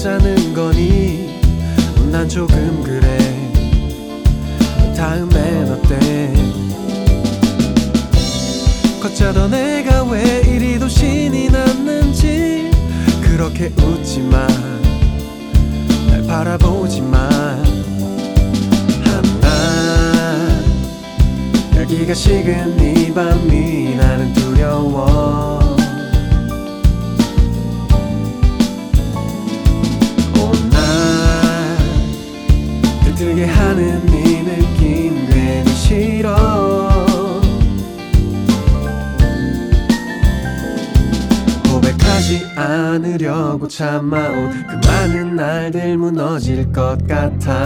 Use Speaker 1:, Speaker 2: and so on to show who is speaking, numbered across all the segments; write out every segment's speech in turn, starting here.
Speaker 1: 걷자는 거니? 난 조금 그래. 다음엔 어때? 걷자던 내가 왜 이리도 신이 났는지 그렇게 웃지마 날 바라보지마 한나 열기가 식은 이 밤이 나는 두려워 들뜨게 하는 네 느낌 괜히 싫어 고백하지 않으려고 참아온 그 많은 날들 무너질 것 같아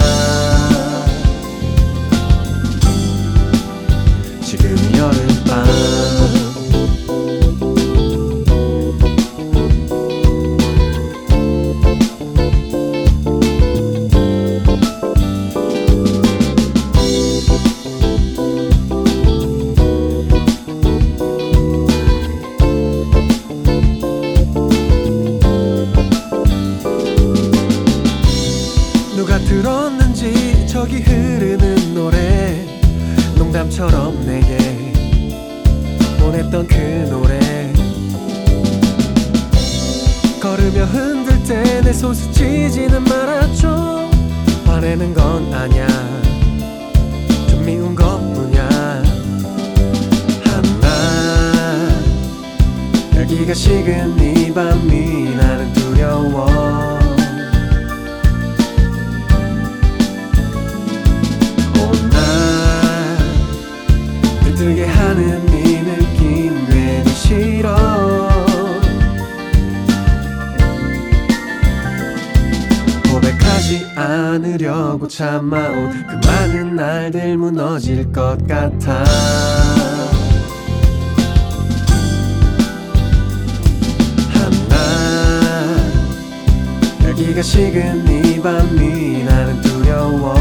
Speaker 1: 날들 무너질 것 같아. 한나 열기가 식은 이 밤이 나는 두려워.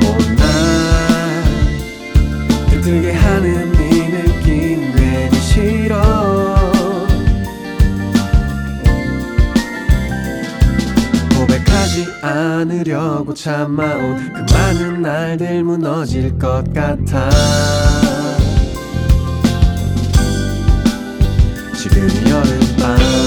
Speaker 1: 오날 들뜨게 하는 않으려고 참아온 그 많은 날들 무너질 것 같아. 지금 여름밤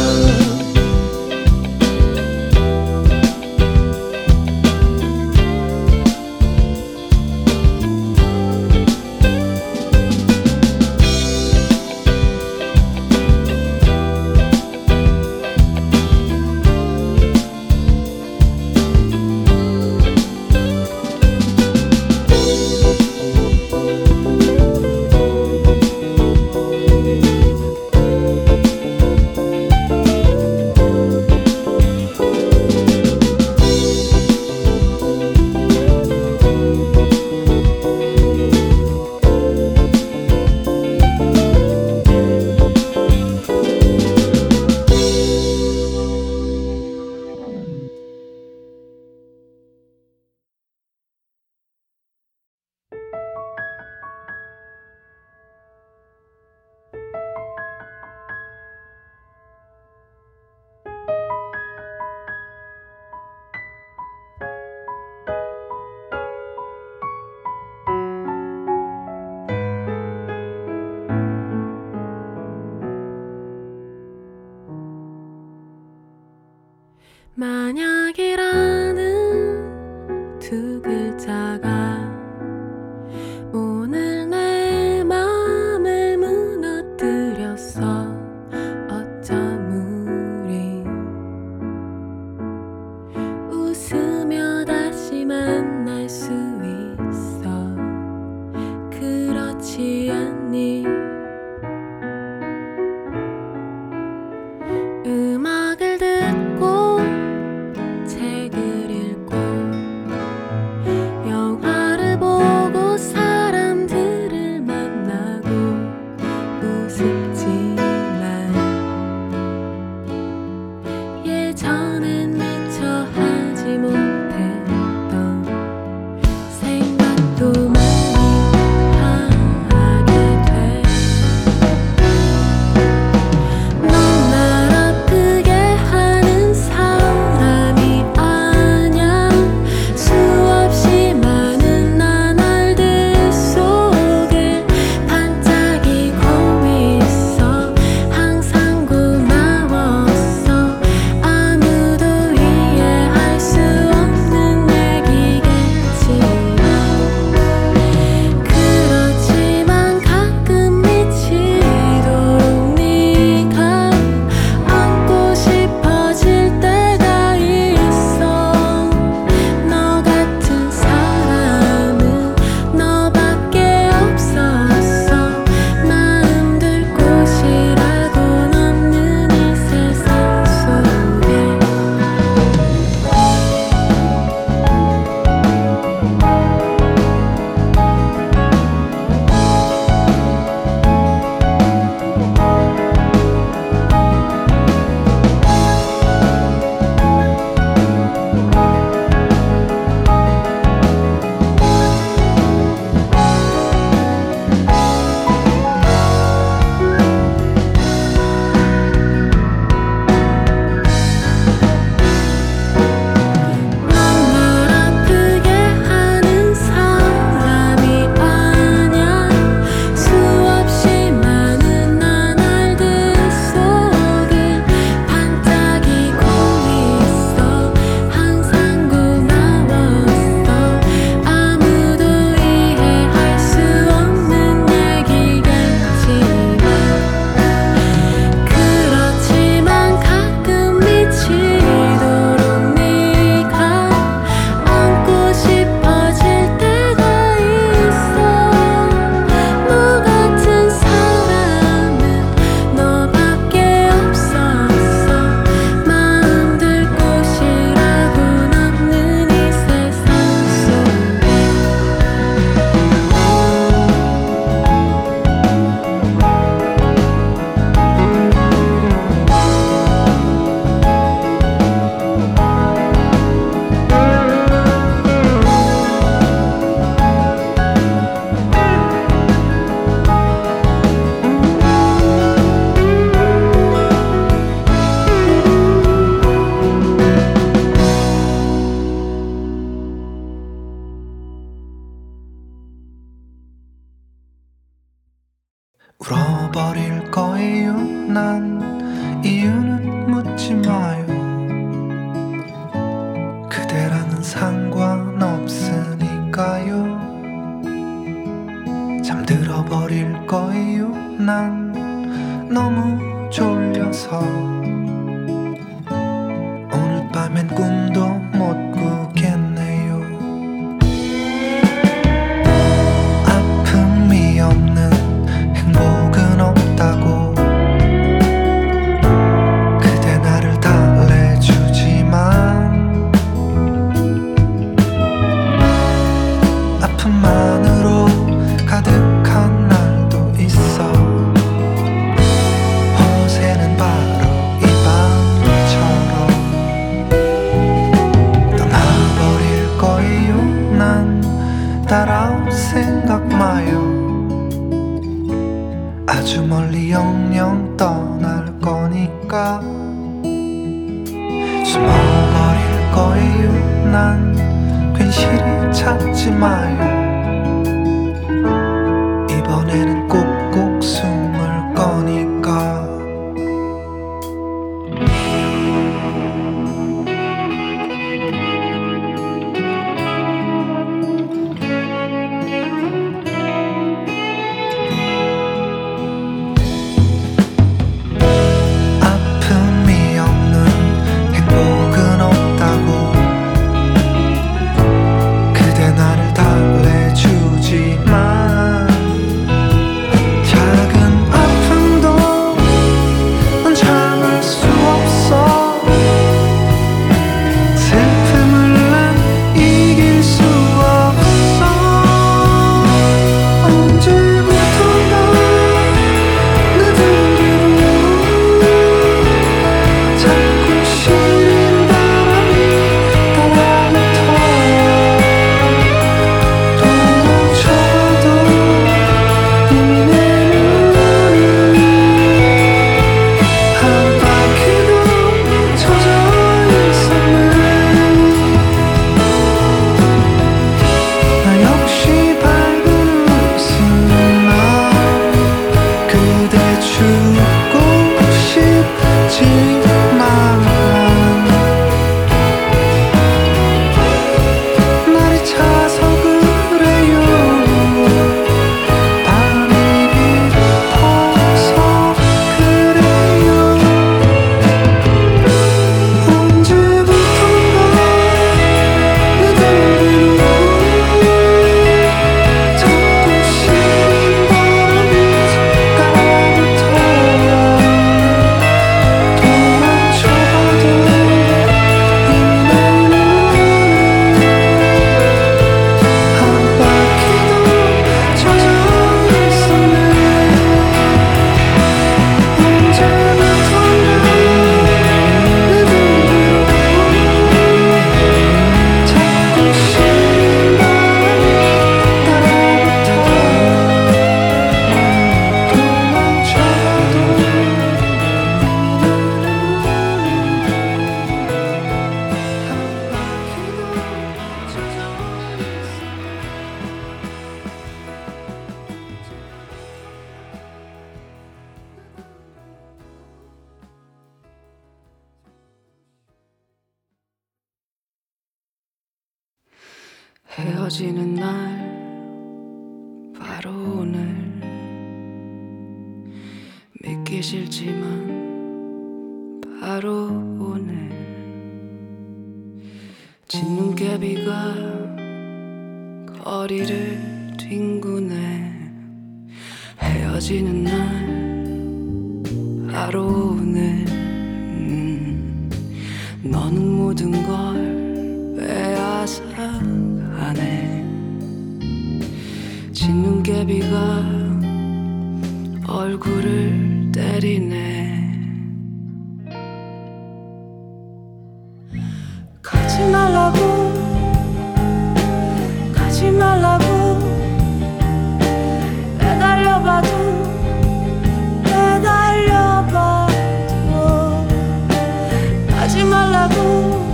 Speaker 2: 가지
Speaker 1: 말라고.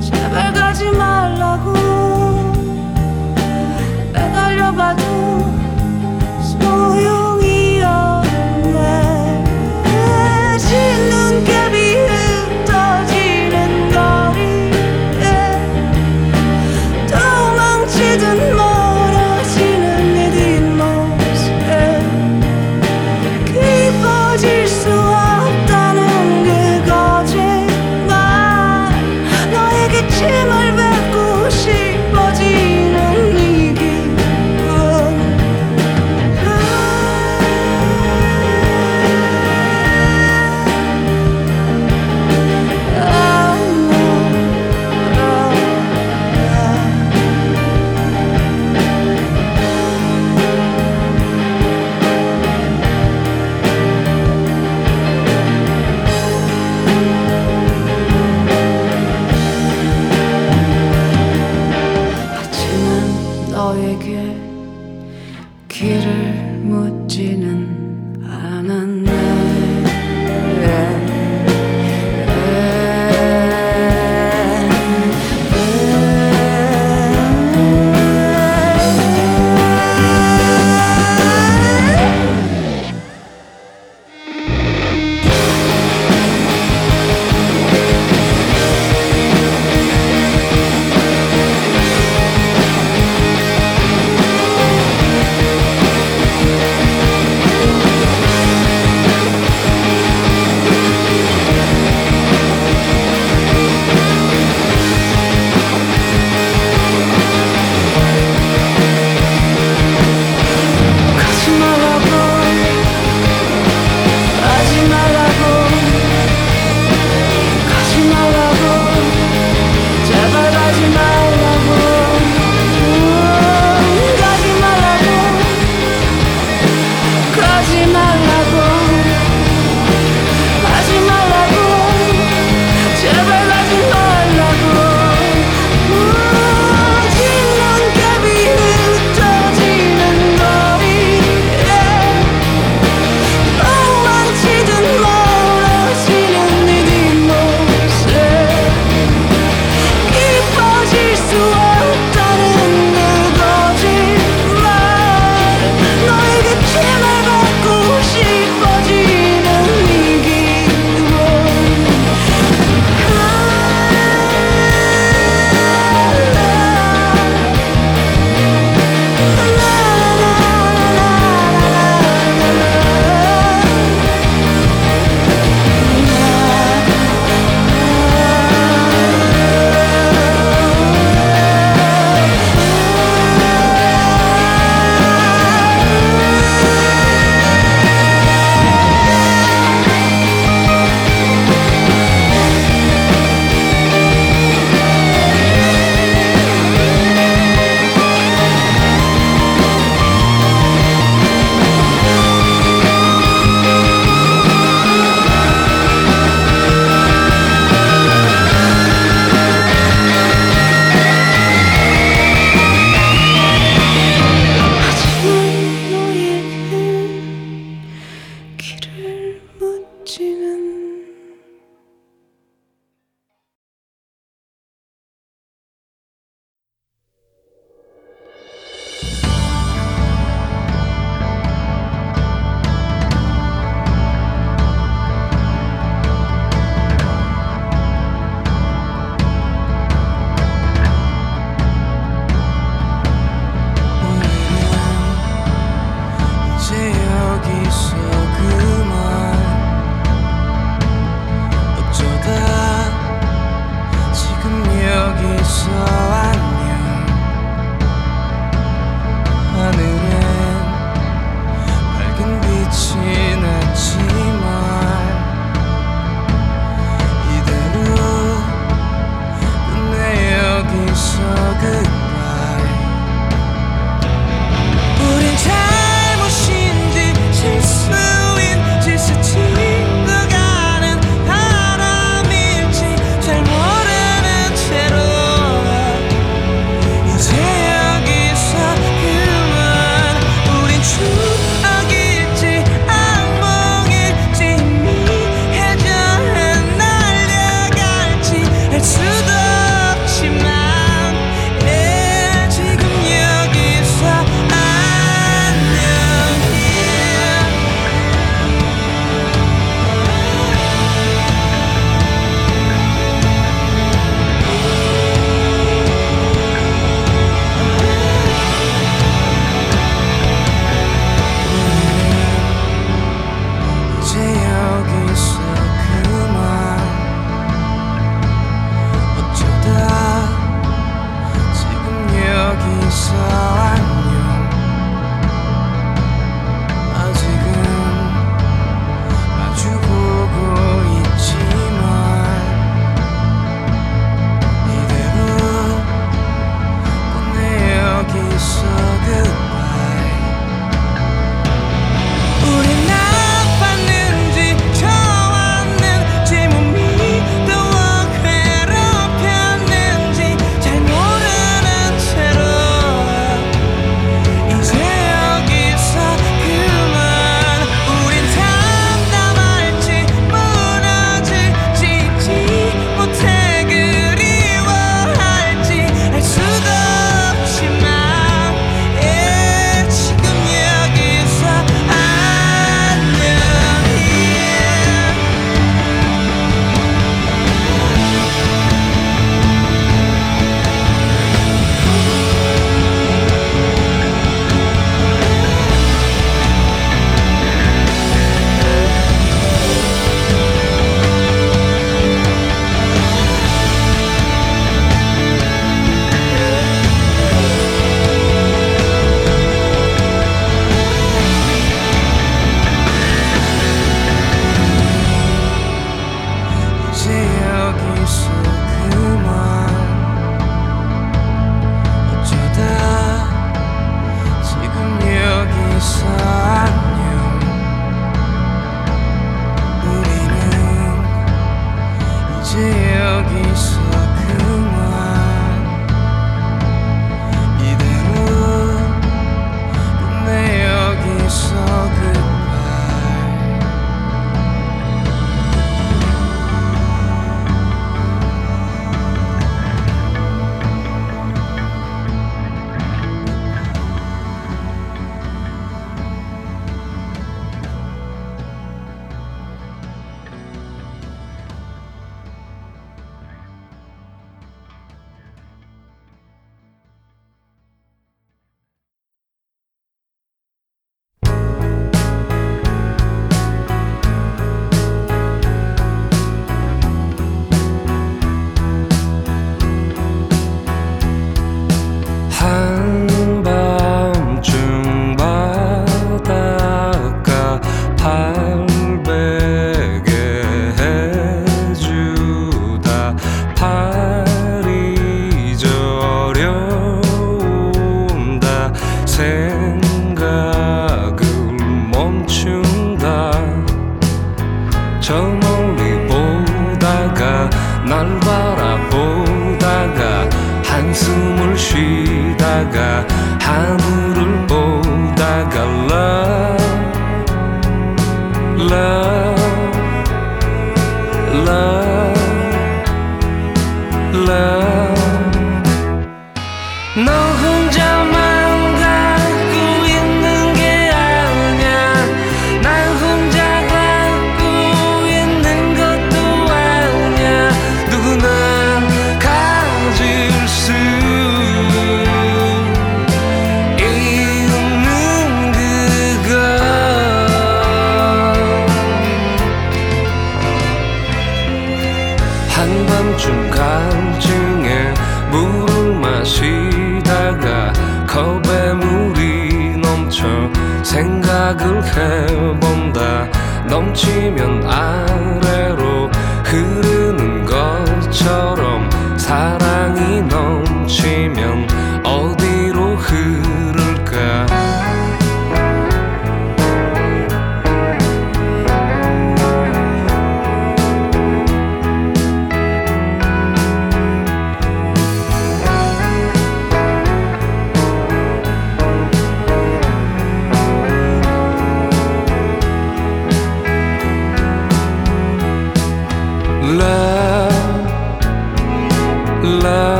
Speaker 1: 제발 가지 말라고.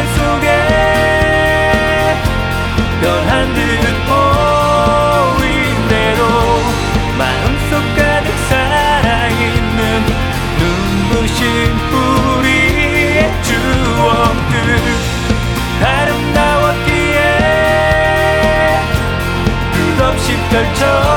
Speaker 3: 시간
Speaker 4: 속에
Speaker 5: 변한 듯 보인 대로 마음속 가득 살아있는 눈부신 우리의 추억들. 아름다웠기에 끝없이 펼쳐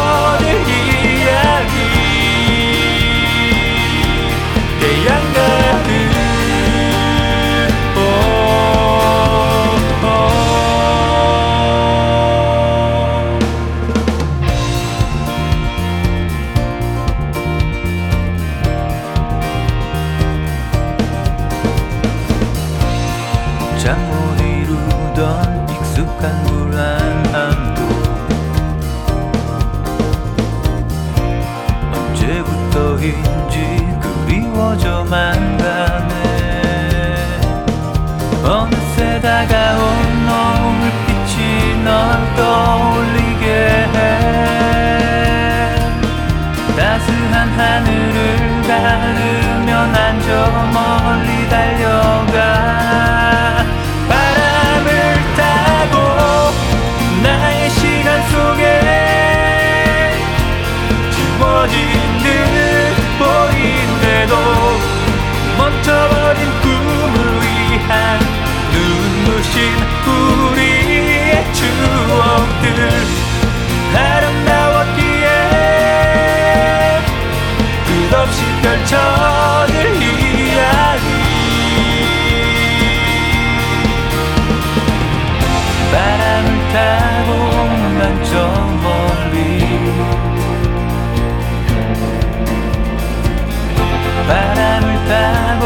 Speaker 5: 바람을 타고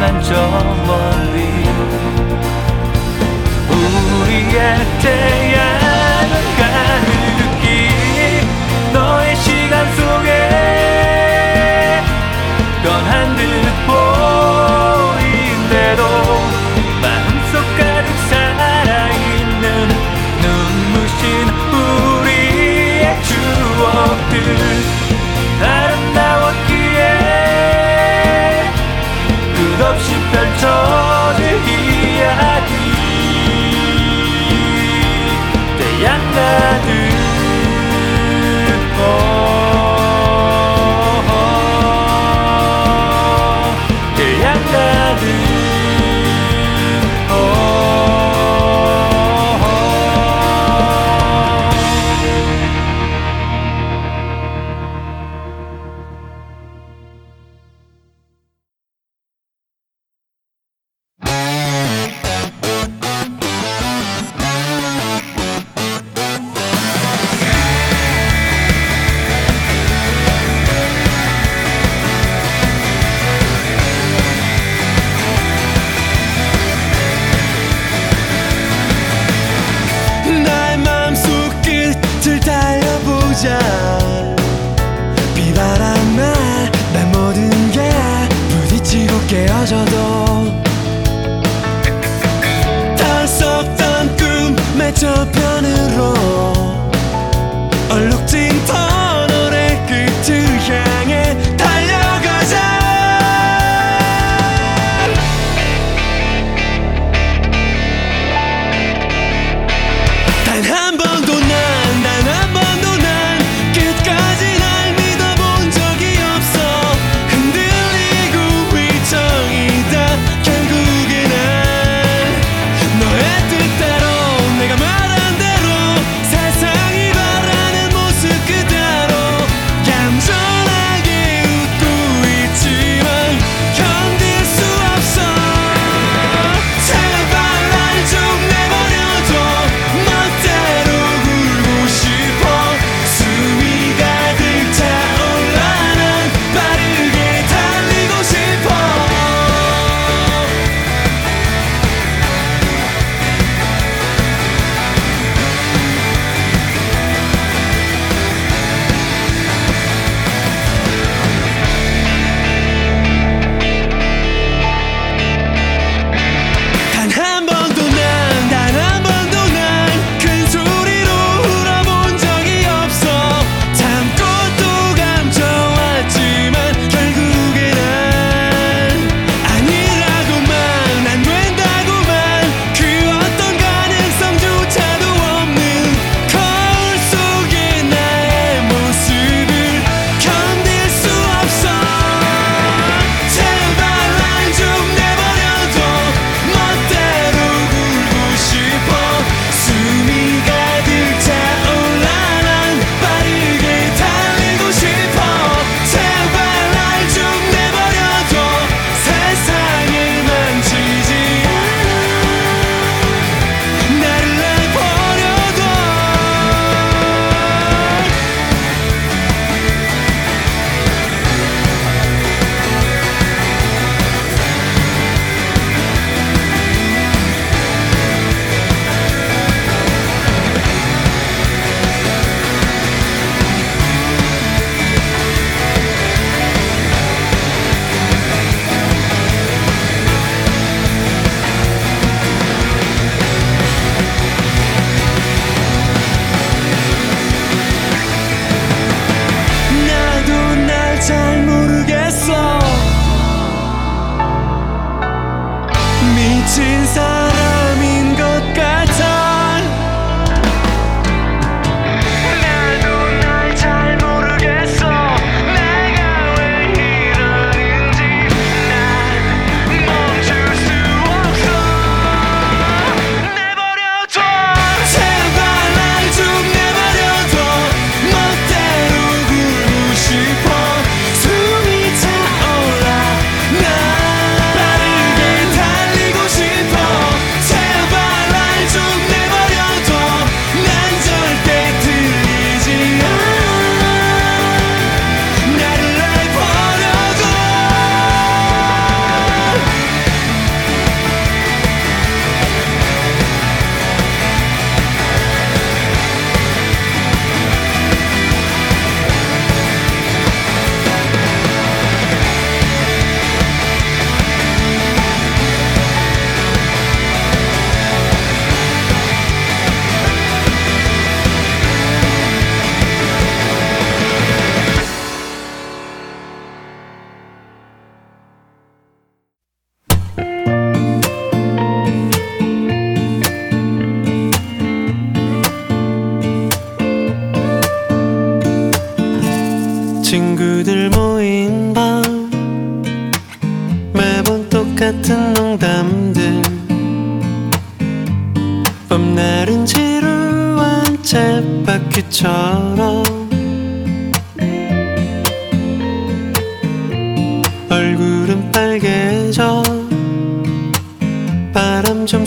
Speaker 5: 난 저 멀리. 우리의 태양을 가득히 너의 시간 속에 변한 듯 보인대로 마음속 가득 살아있는 눈부신 우리의 추억들.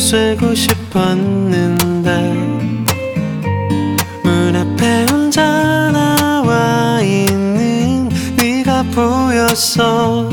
Speaker 1: 쐬고 싶었는데 문 앞에 혼자 나와 있는 네가 보였어.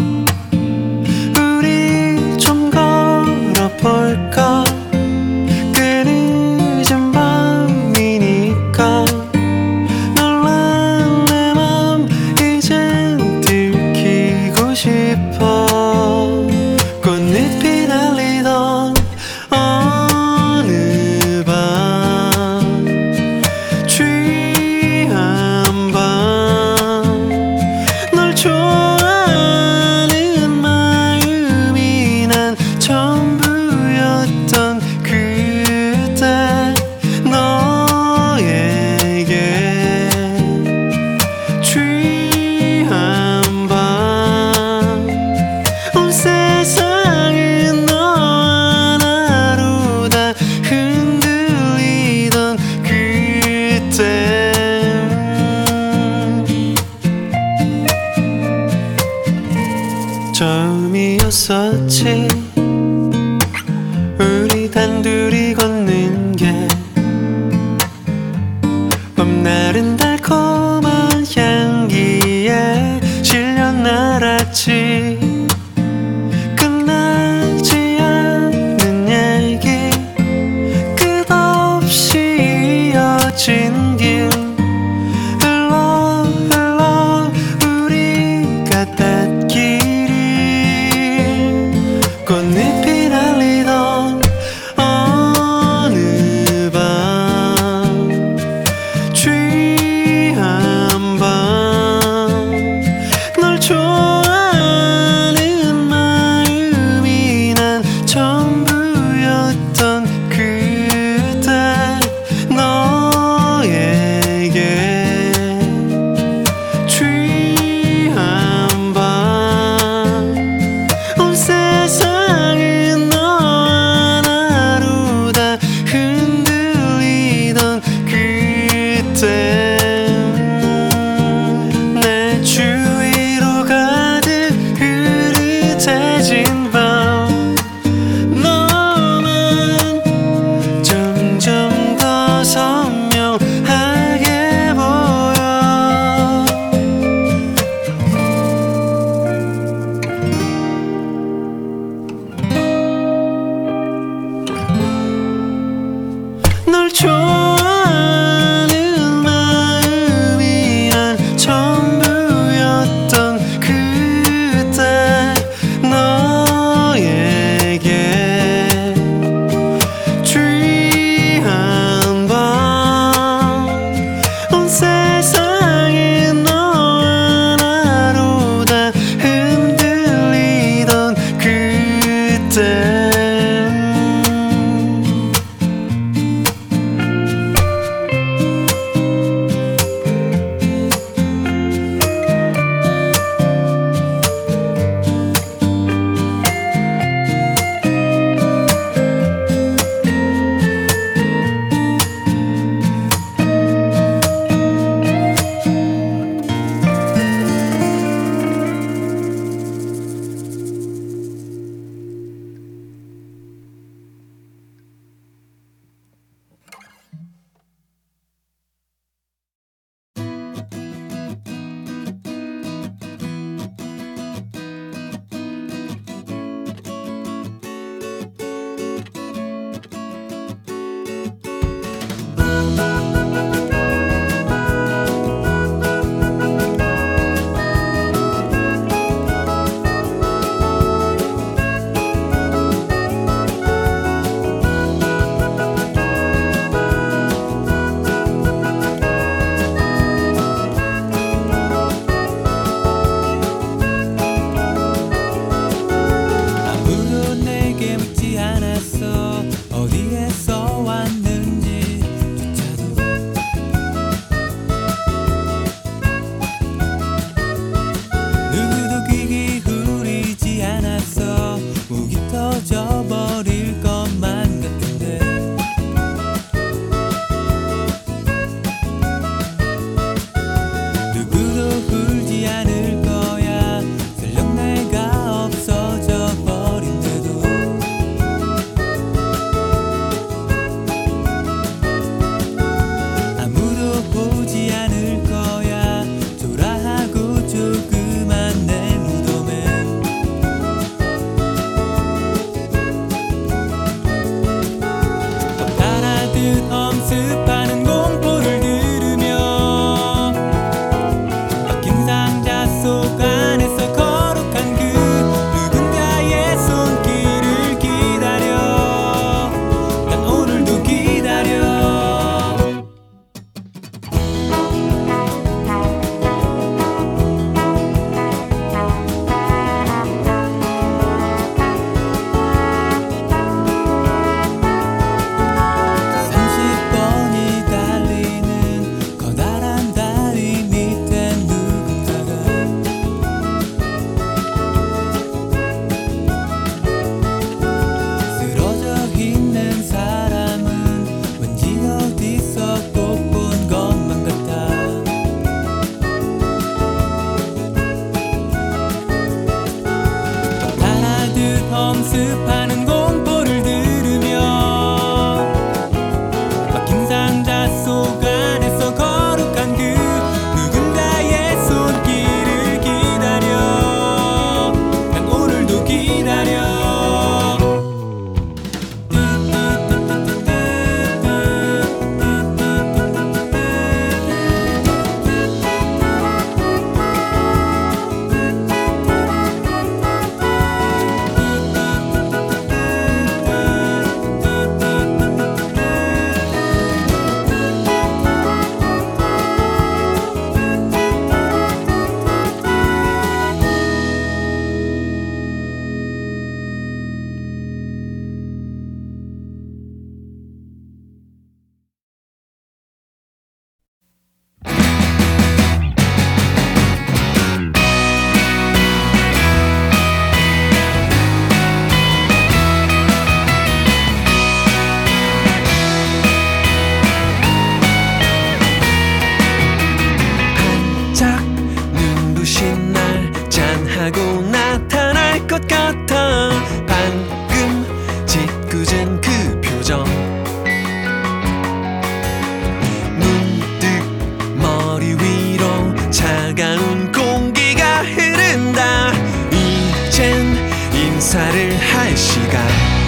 Speaker 1: 인사를 할 시간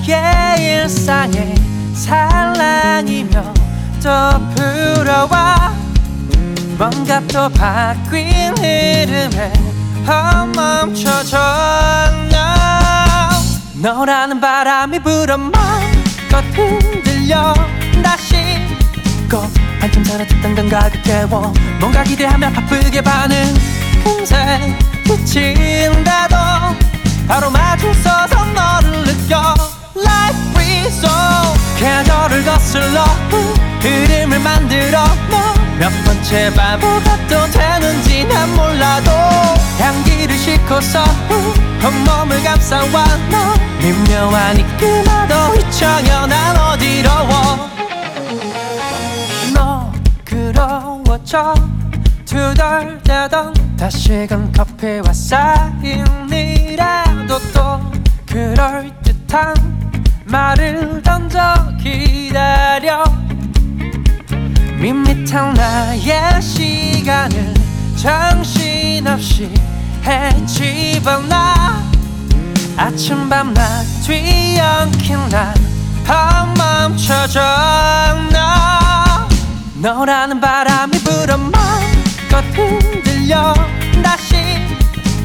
Speaker 1: 나의
Speaker 6: 일상에 살랑이며 또 불어와 뭔가 또 바뀐 흐름에 멈춰져 no. 너라는 바람이 불어 마음껏 흔들려. 다시 꼭 한참 살아듣던 감각을 깨워 뭔가 기대하며 바쁘게 반응. 금세 그친다도 바로 마주 서서 너를 느껴 Like we saw 계절을 거슬러 흐름을 만들어 너몇 번째 바보가 또 되는지 난 몰라도 향기를 싣고서 온몸을 감싸와 너 미묘한 이 끄마도 잊혀요 난 어지러워. 너 그러워져. 투덜대던 다시금 커피와 사 말을 던져 기다려. 밋밋한 나의 시간을 정신없이 헤집어놔 아침 밤낮 뒤엉킨 난 멈춰져 너 너라는 바람이 불어 마음껏 흔들려. 다시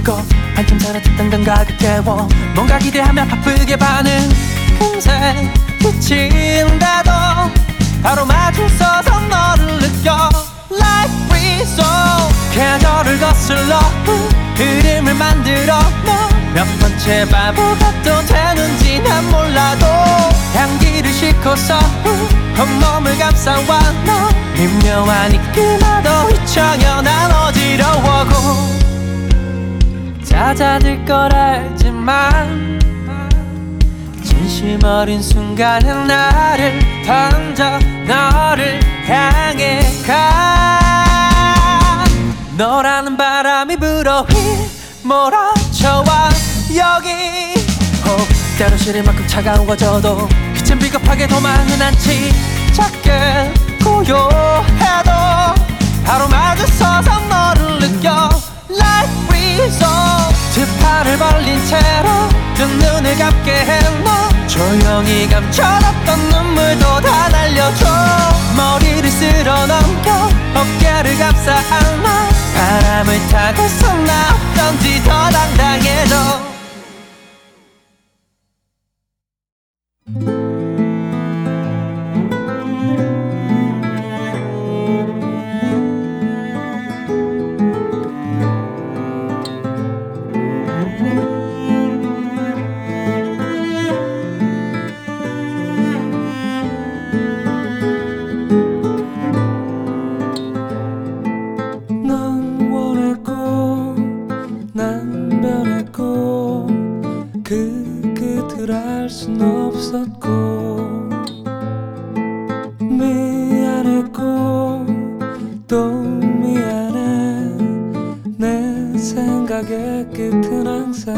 Speaker 6: 꼭 한참 살아듣던 감각을 깨워. 뭔가 기대하며 바쁘게 반응 금세 그친다도 바로 마주 서서 너를 느껴. Like we saw. 계절을 거슬러 흐름을 만들어. 너몇 번째 바보가 또 되는지 난 몰라도 향기를 싣고서 온몸을 감싸와 너 미묘한 이 끄마도 잊혀요 난 어지러워고. 잦아들 걸 알지만 진심 어린 순간에 나를 던져 너를 향해 가. 너라는 바람이 불어 휘 몰아쳐와 여기. 혹 때로 시릴 만큼 차가워져도 빛은 비겁하게 도망은 않지 작게 고요해도 바로 마주 서서 너를 느껴. Like saw 두 팔을 벌린 채로 두 눈을 감게 해너 조용히 감춰놨던 눈물도 다 날려줘. 머리를 쓸어 넘겨 어깨를 감싸 안아 바람을 타고서 나 어떤지 더 당당해져
Speaker 7: 없었고 미안했고 또 미안해. 내 생각의 끝은 항상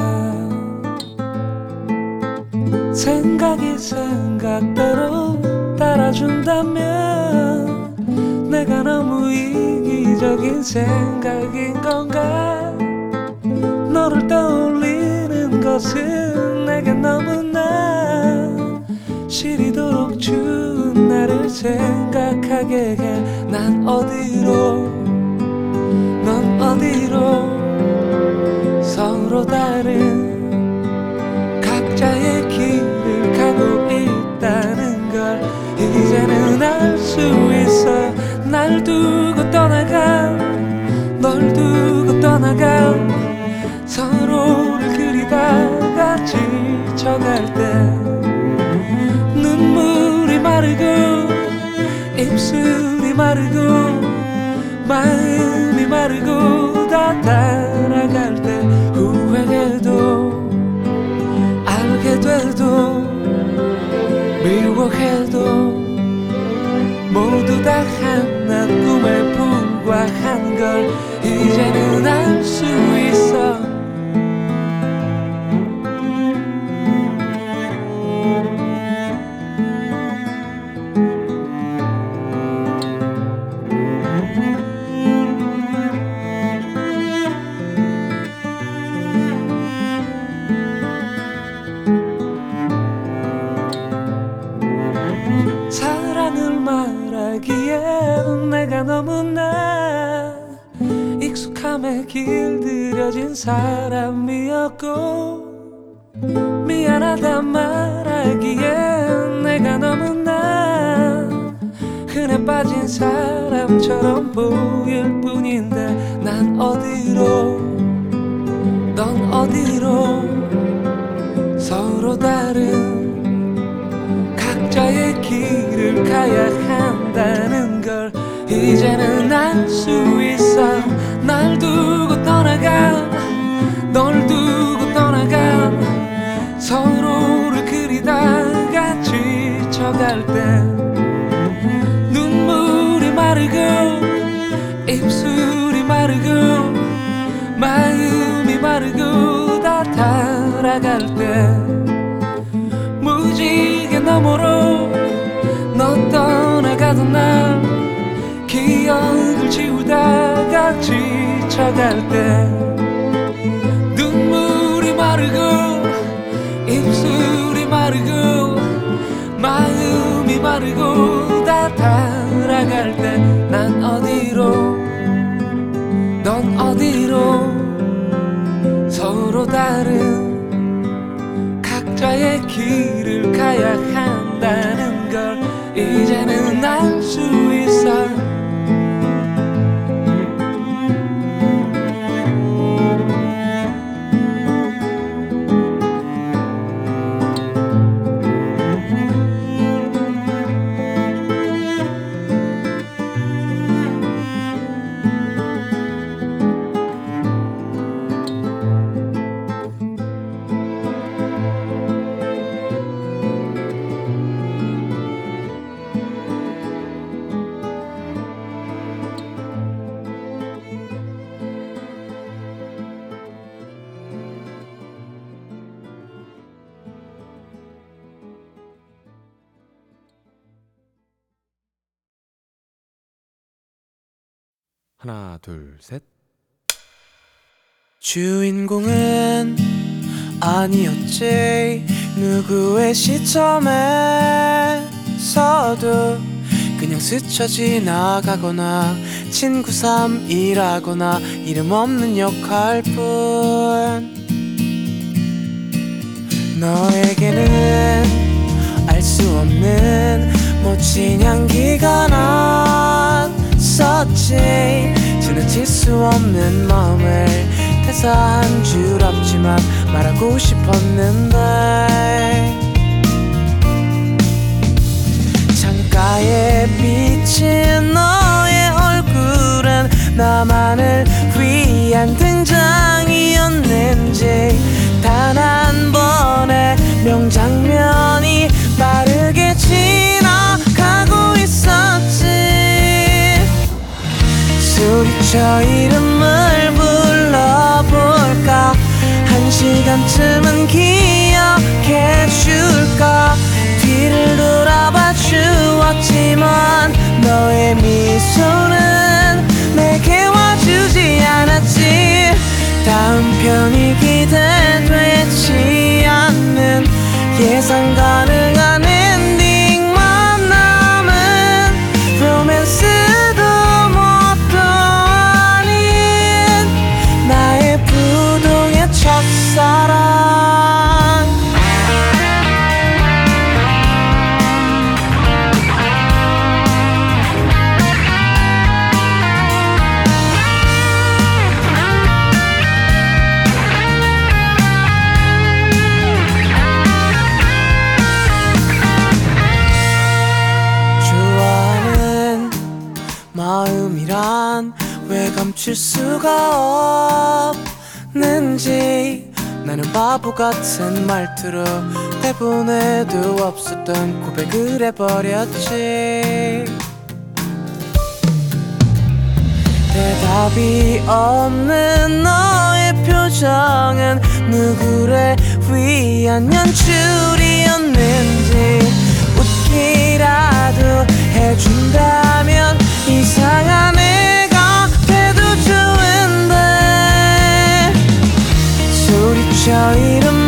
Speaker 7: 생각이 생각대로 따라준다면 내가 너무 이기적인 생각인 건가? 너를 떠올리는 것은 내게 너무나 시리도록 추운 나를 생각하게 해. 난 어디로 넌 어디로? 서로 다른 각자의 길을 가고 있다는 걸 이제는 알 수 있어. 날 두고 떠나가 널 두고 떠나가 서로를 그리다가 지쳐갈 때 눈물이 마르고 입술이 마르고 마음이 마르고 다 따라갈 때 후회해도 알게 돼도 미워해도 모두 다 하나 꿈에 불과한 걸 이제는 알 수 있어 길들여진 사람이었고 미안하다 말하기엔 내가 너무나 흔해 빠진 사람처럼 보일 뿐인데 난 어디로 넌 어디로? 서로 다른 각자의 길을 가야 한다는 걸 이제는 알 수 있어. 날 두고 떠나가 널 두고 떠나가 서로를 그리다가 지쳐갈 때 눈물이 마르고 입술이 마르고 마음이 마르고 다 달아갈 때 무지개 너머로 너 떠나가던 날 기억을 지우다가 지쳐갈 때 눈물이 마르고 입술이 마르고 마음이 마르고 다 달아갈 때 난 어디로 넌 어디로? 서로 다른 각자의 길
Speaker 3: 둘 셋.
Speaker 1: 주인공은 아니었지. 누구의 시점에서도 그냥 스쳐 지나가거나 친구 삼이라거나 이름 없는 역할 뿐. 너에게는 알 수 없는 멋진 향기가 났었지. 지나칠 수 없는 마음을 대사한 줄 없지만 말하고 싶었는데. 창가에 비친 너의 얼굴은 나만을 위한 등장이었는지. 단 한 번의 명장면이 빠르게 지 소리쳐 이름을 불러볼까? 한 시간쯤은 기억해 줄까? 뒤를 돌아봐 주었지만 너의 미소는 내게 와주지 않았지. 다음 편이 기대되지 않는 예상 가능한 같은 말투로 대본에도 없었던 고백을 해버렸지. 대답이 없는 너의 표정은 누구를 위한 연출이었는지 웃기라도 해준다면 이상한 애가 돼도 좋은데. 소리쳐 이름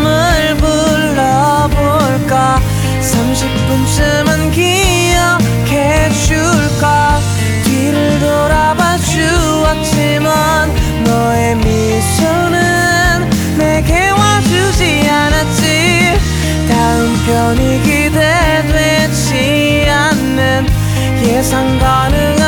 Speaker 1: 분쯤은 기억해 줄까? 뒤를 돌아봐 주었지만 너의 미소는 내게 와주지 않았지. 다음 편이 기대되지 않는 예상 가능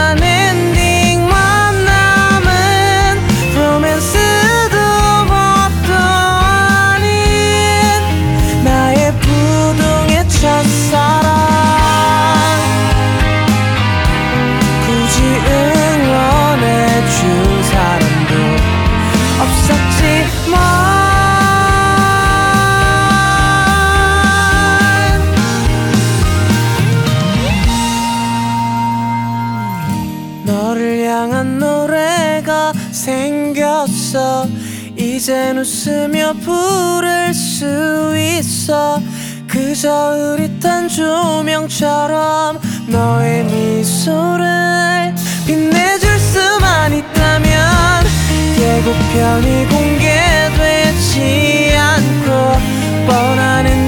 Speaker 1: 흐릿한 조명처럼 너의 미소를 빛내줄 수만 있다면 예고편이 공개되지 않고 엔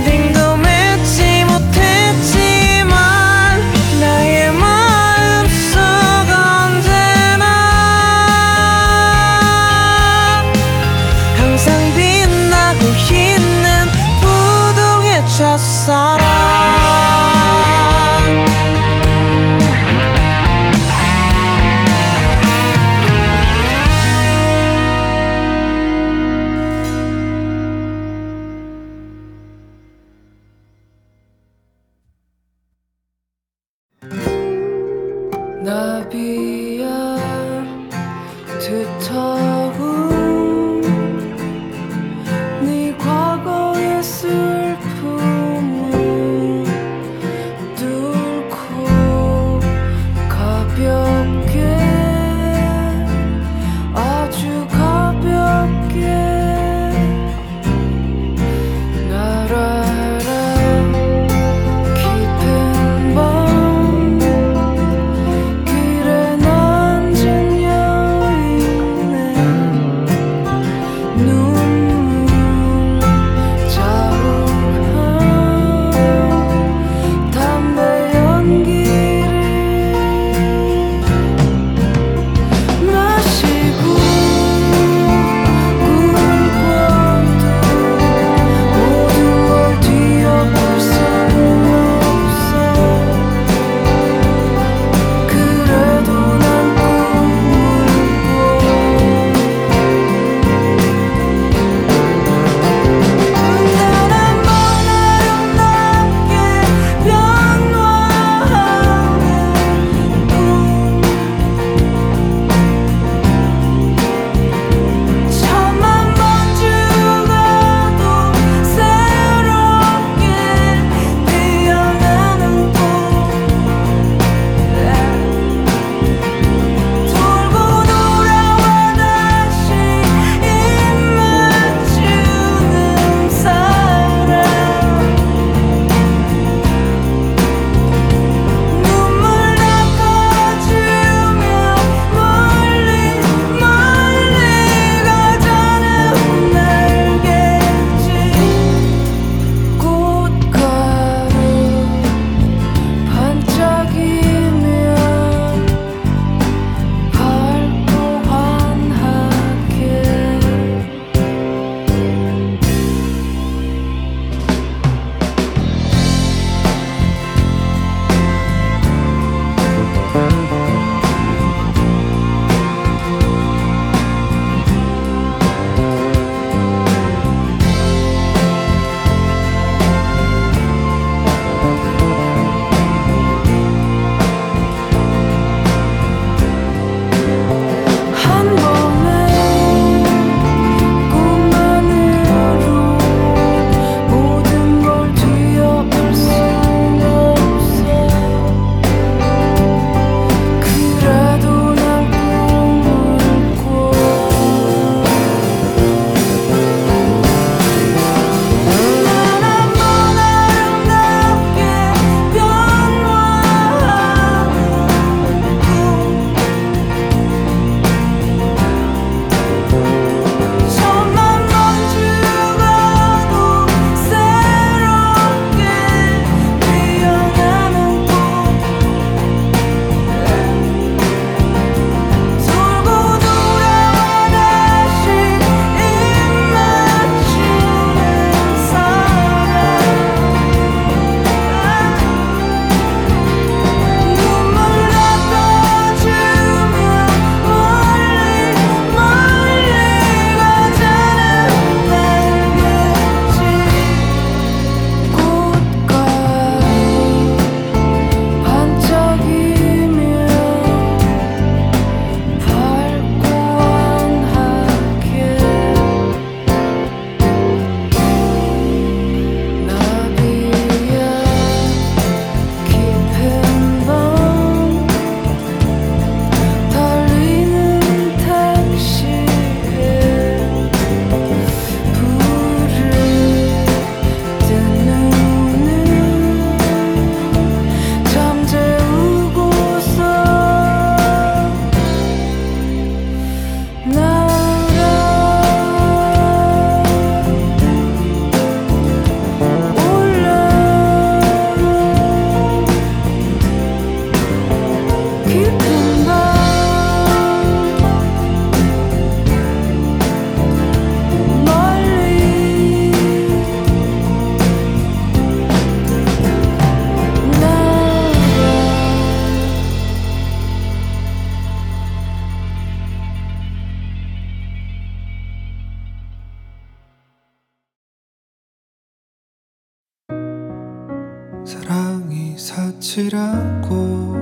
Speaker 3: 사랑이 사치라고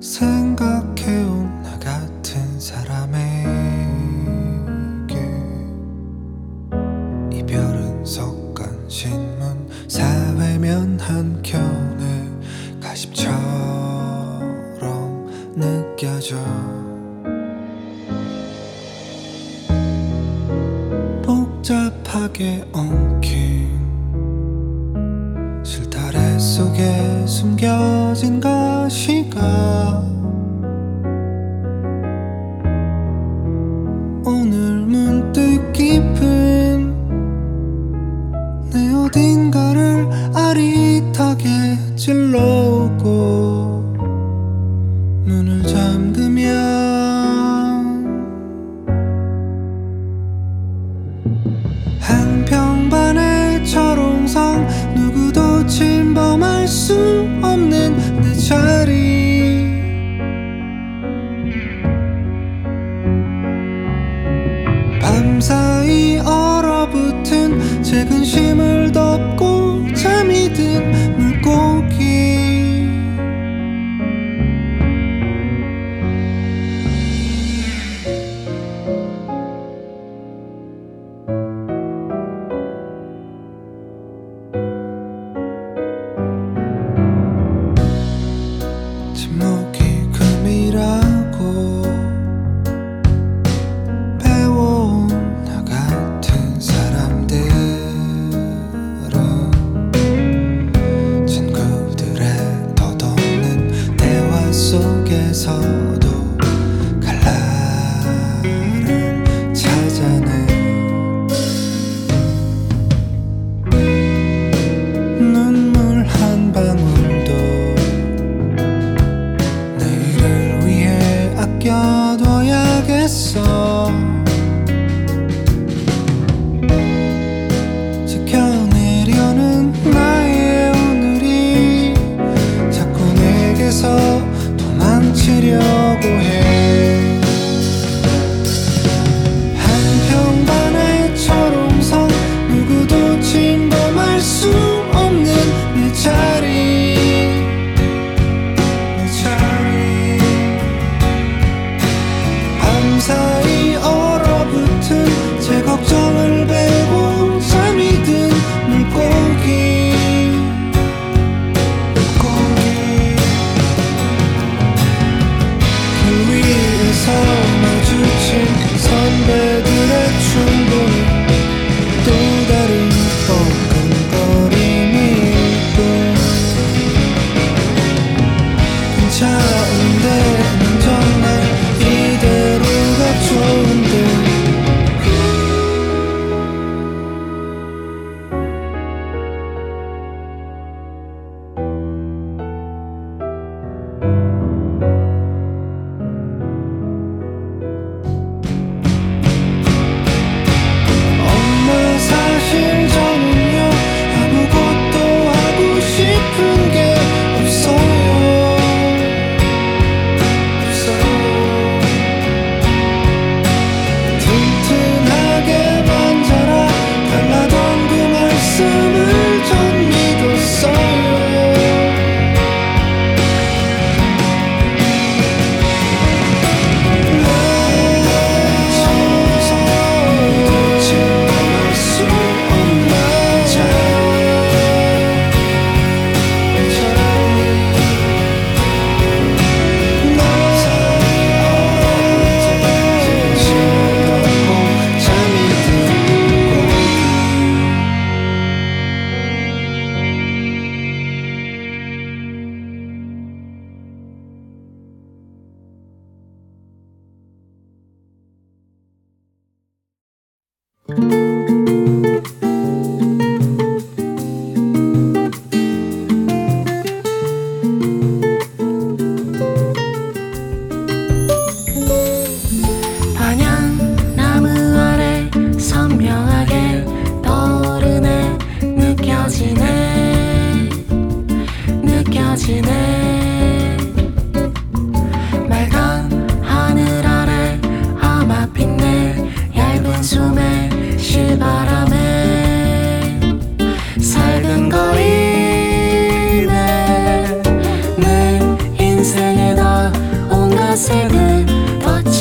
Speaker 3: 생각해온 나 같은 사람에게 이별은 석간 신문 사회면 한켠에 가십처럼 느껴져. 복잡하게 엉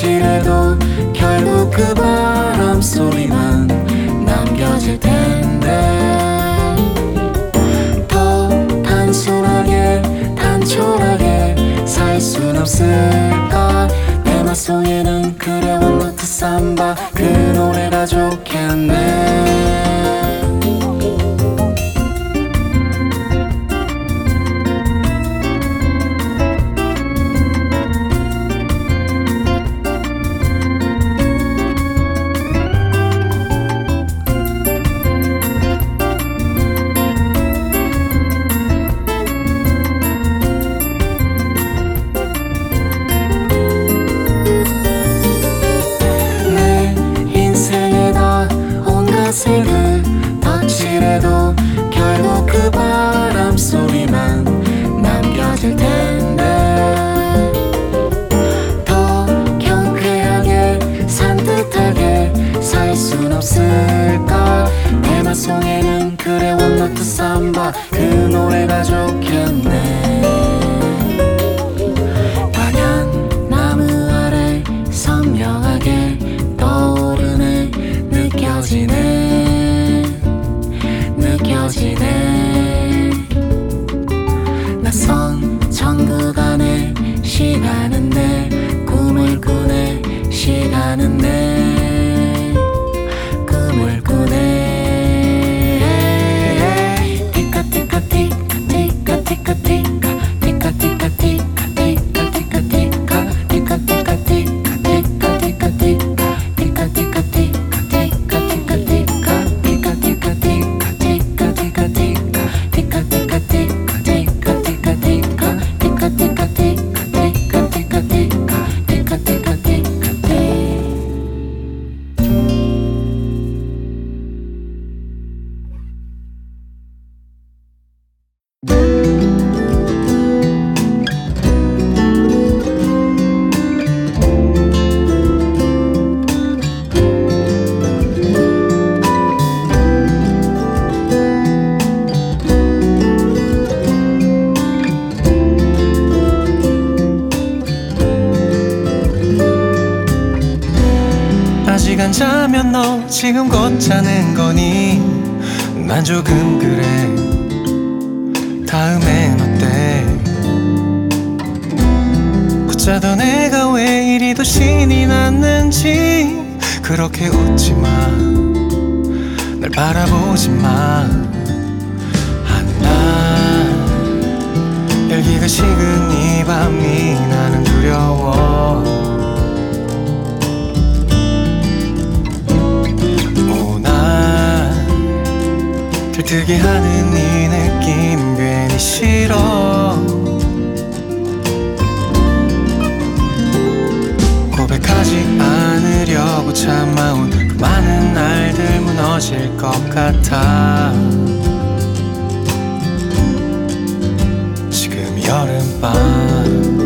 Speaker 7: 칠해도 결국 그 바람 소리만 남겨질 텐데. 더 단순하게 단촐하게 살 순 없을까? 내 맘속에는 그려 One Note Samba. 그 노래가 좋겠네
Speaker 5: 지금 곧 자는 거니? 난 조금 그래. 다음엔 어때? 웃자도 내가 왜 이리도 신이 났는지 그렇게 웃지 마날 바라보지 마. 한낮 열기가 식은 이 밤이 나는 두려워 들뜨게 하는 이 느낌 괜히 싫어. 고백하지 않으려고 참아온 그 많은 날들 무너질 것 같아. 지금 여름밤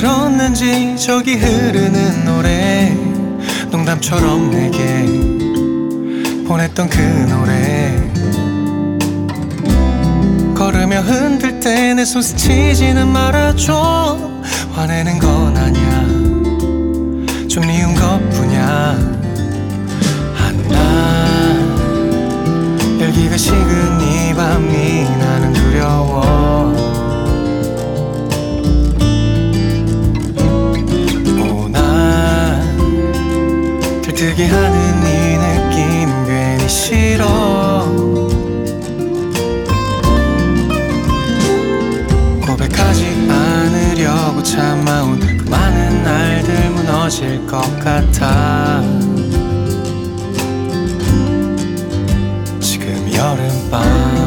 Speaker 5: 들었는지 저기 흐르는 노래 농담처럼 내게 보냈던 그 노래. 걸으며 흔들 때 내 손 스치지는 말아줘. 화내는 건 아니야. 좀 미운 것뿐이야. 한낮 열기가 식은 이 밤이 나는 두려워 들뜨게 하는 이 느낌 괜히 싫어. 고백하지 않으려고 참아온 그 많은 날들 무너질 것 같아. 지금 여름밤